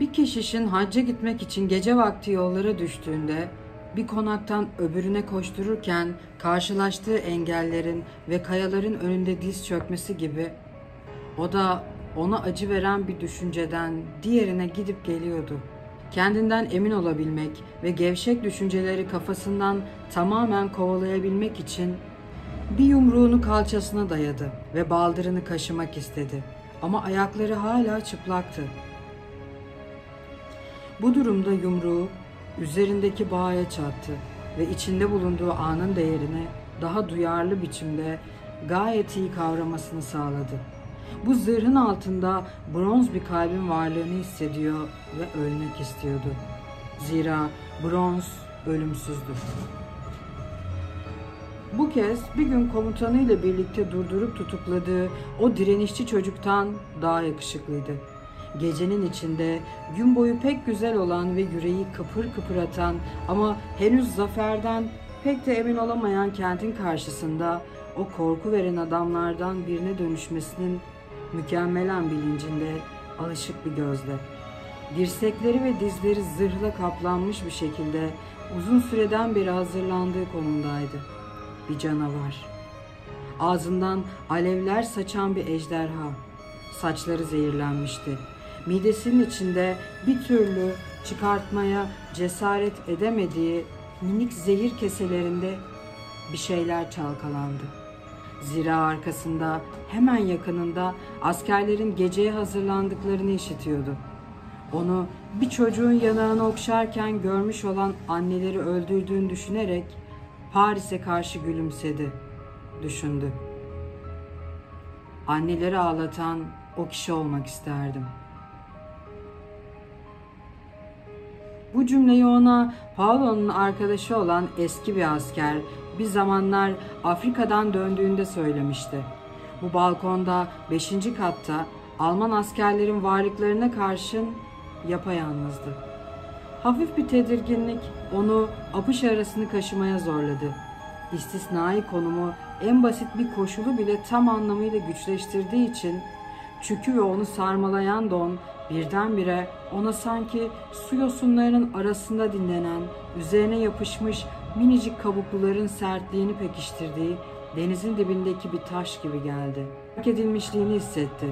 Bir keşişin hacca gitmek için gece vakti yollara düştüğünde bir konaktan öbürüne koştururken karşılaştığı engellerin ve kayaların önünde diz çökmesi gibi o da ona acı veren bir düşünceden diğerine gidip geliyordu. Kendinden emin olabilmek ve gevşek düşünceleri kafasından tamamen kovalayabilmek için bir yumruğunu kalçasına dayadı ve baldırını kaşımak istedi. Ama ayakları hala çıplaktı. Bu durumda yumruğu üzerindeki bağa çattı ve içinde bulunduğu anın değerini daha duyarlı biçimde gayet iyi kavramasını sağladı. Bu zırhın altında bronz bir kalbin varlığını hissediyor ve ölmek istiyordu. Zira bronz ölümsüzdür. Bu kez bir gün komutanıyla birlikte durdurup tutukladığı o direnişçi çocuktan daha yakışıklıydı. Gecenin içinde gün boyu pek güzel olan ve yüreği kıpır kıpır atan ama henüz zaferden pek de emin olamayan kentin karşısında o korku veren adamlardan birine dönüşmesinin mükemmelen bilincinde alışık bir gözle. Dirsekleri ve dizleri zırhla kaplanmış bir şekilde uzun süreden beri hazırlandığı konumdaydı. Bir canavar. Ağzından alevler saçan bir ejderha. Saçları zehirlenmişti. Midesinin içinde bir türlü çıkartmaya cesaret edemediği minik zehir keselerinde bir şeyler çalkalandı. Zira arkasında hemen yakınında askerlerin geceye hazırlandıklarını işitiyordu. Onu bir çocuğun yanağını okşarken görmüş olan anneleri öldürdüğünü düşünerek Paris'e karşı gülümsedi, düşündü. Anneleri ağlatan o kişi olmak isterdim. Bu cümleyi ona Paulo'nun arkadaşı olan eski bir asker bir zamanlar Afrika'dan döndüğünde söylemişti. Bu balkonda 5. katta Alman askerlerin varlıklarına karşın yapayalnızdı. Hafif bir tedirginlik onu apış arasını kaşımaya zorladı. İstisnai konumu en basit bir koşulu bile tam anlamıyla güçleştirdiği için çükü ve onu sarmalayan don birdenbire ona sanki su yosunlarının arasında dinlenen, üzerine yapışmış minicik kabukluların sertliğini pekiştirdiği denizin dibindeki bir taş gibi geldi. Fark edilmişliğini hissetti.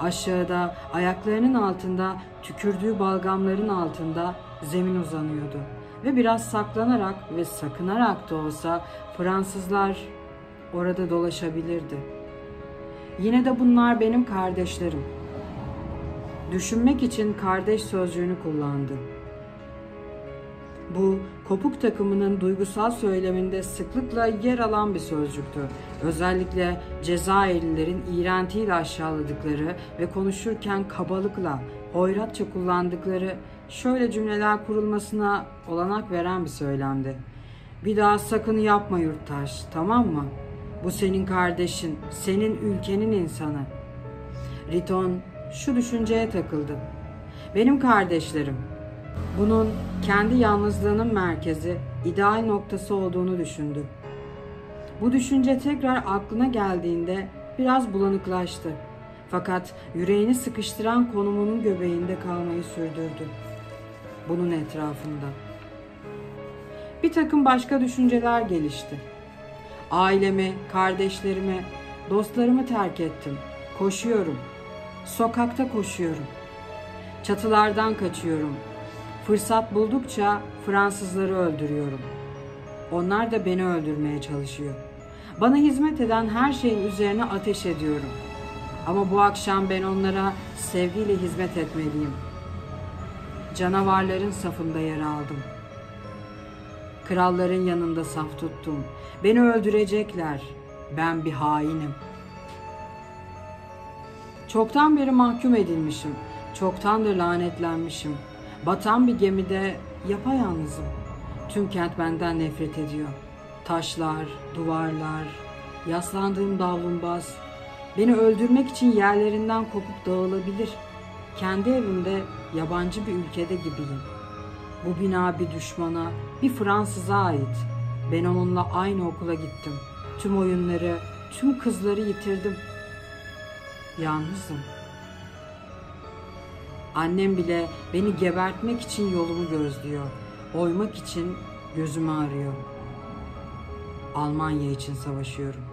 Aşağıda ayaklarının altında tükürdüğü balgamların altında zemin uzanıyordu. Ve biraz saklanarak ve sakınarak da olsa Fransızlar orada dolaşabilirdi. Yine de bunlar benim kardeşlerim. Düşünmek için kardeş sözcüğünü kullandı. Bu kopuk takımının duygusal söyleminde sıklıkla yer alan bir sözcüktü. Özellikle Cezayirlilerin iğrentiyle aşağıladıkları ve konuşurken kabalıkla, hoyratça kullandıkları şöyle cümleler kurulmasına olanak veren bir söylemdi. Bir daha sakın yapma yurttaş, tamam mı? Bu senin kardeşin, senin ülkenin insanı. Riton şu düşünceye takıldı. Benim kardeşlerim, bunun kendi yalnızlığının merkezi, ideal noktası olduğunu düşündü. Bu düşünce tekrar aklına geldiğinde biraz bulanıklaştı. Fakat yüreğini sıkıştıran konumunun göbeğinde kalmayı sürdürdü. Bunun etrafında. Bir takım başka düşünceler gelişti. Ailemi, kardeşlerimi, dostlarımı terk ettim. Koşuyorum. Sokakta koşuyorum. Çatılardan kaçıyorum. Fırsat buldukça Fransızları öldürüyorum. Onlar da beni öldürmeye çalışıyor. Bana hizmet eden her şeyin üzerine ateş ediyorum. Ama bu akşam ben onlara sevgiyle hizmet etmeliyim. Canavarların safında yer aldım. Kralların yanında saf tuttum. Beni öldürecekler. Ben bir hainim. Çoktan beri mahkum edilmişim. Çoktandır lanetlenmişim. Batan bir gemide yapayalnızım. Tüm kent benden nefret ediyor. Taşlar, duvarlar, yaslandığım davlumbaz. Beni öldürmek için yerlerinden kopup dağılabilir. Kendi evimde yabancı bir ülkede gibiyim. Bu bina bir düşmana, bir Fransız'a ait. Ben onunla aynı okula gittim. Tüm oyunları, tüm kızları yitirdim. Yalnızım. Annem bile beni gebertmek için yolumu gözlüyor. Oymak için gözümü arıyor. Almanya için savaşıyorum.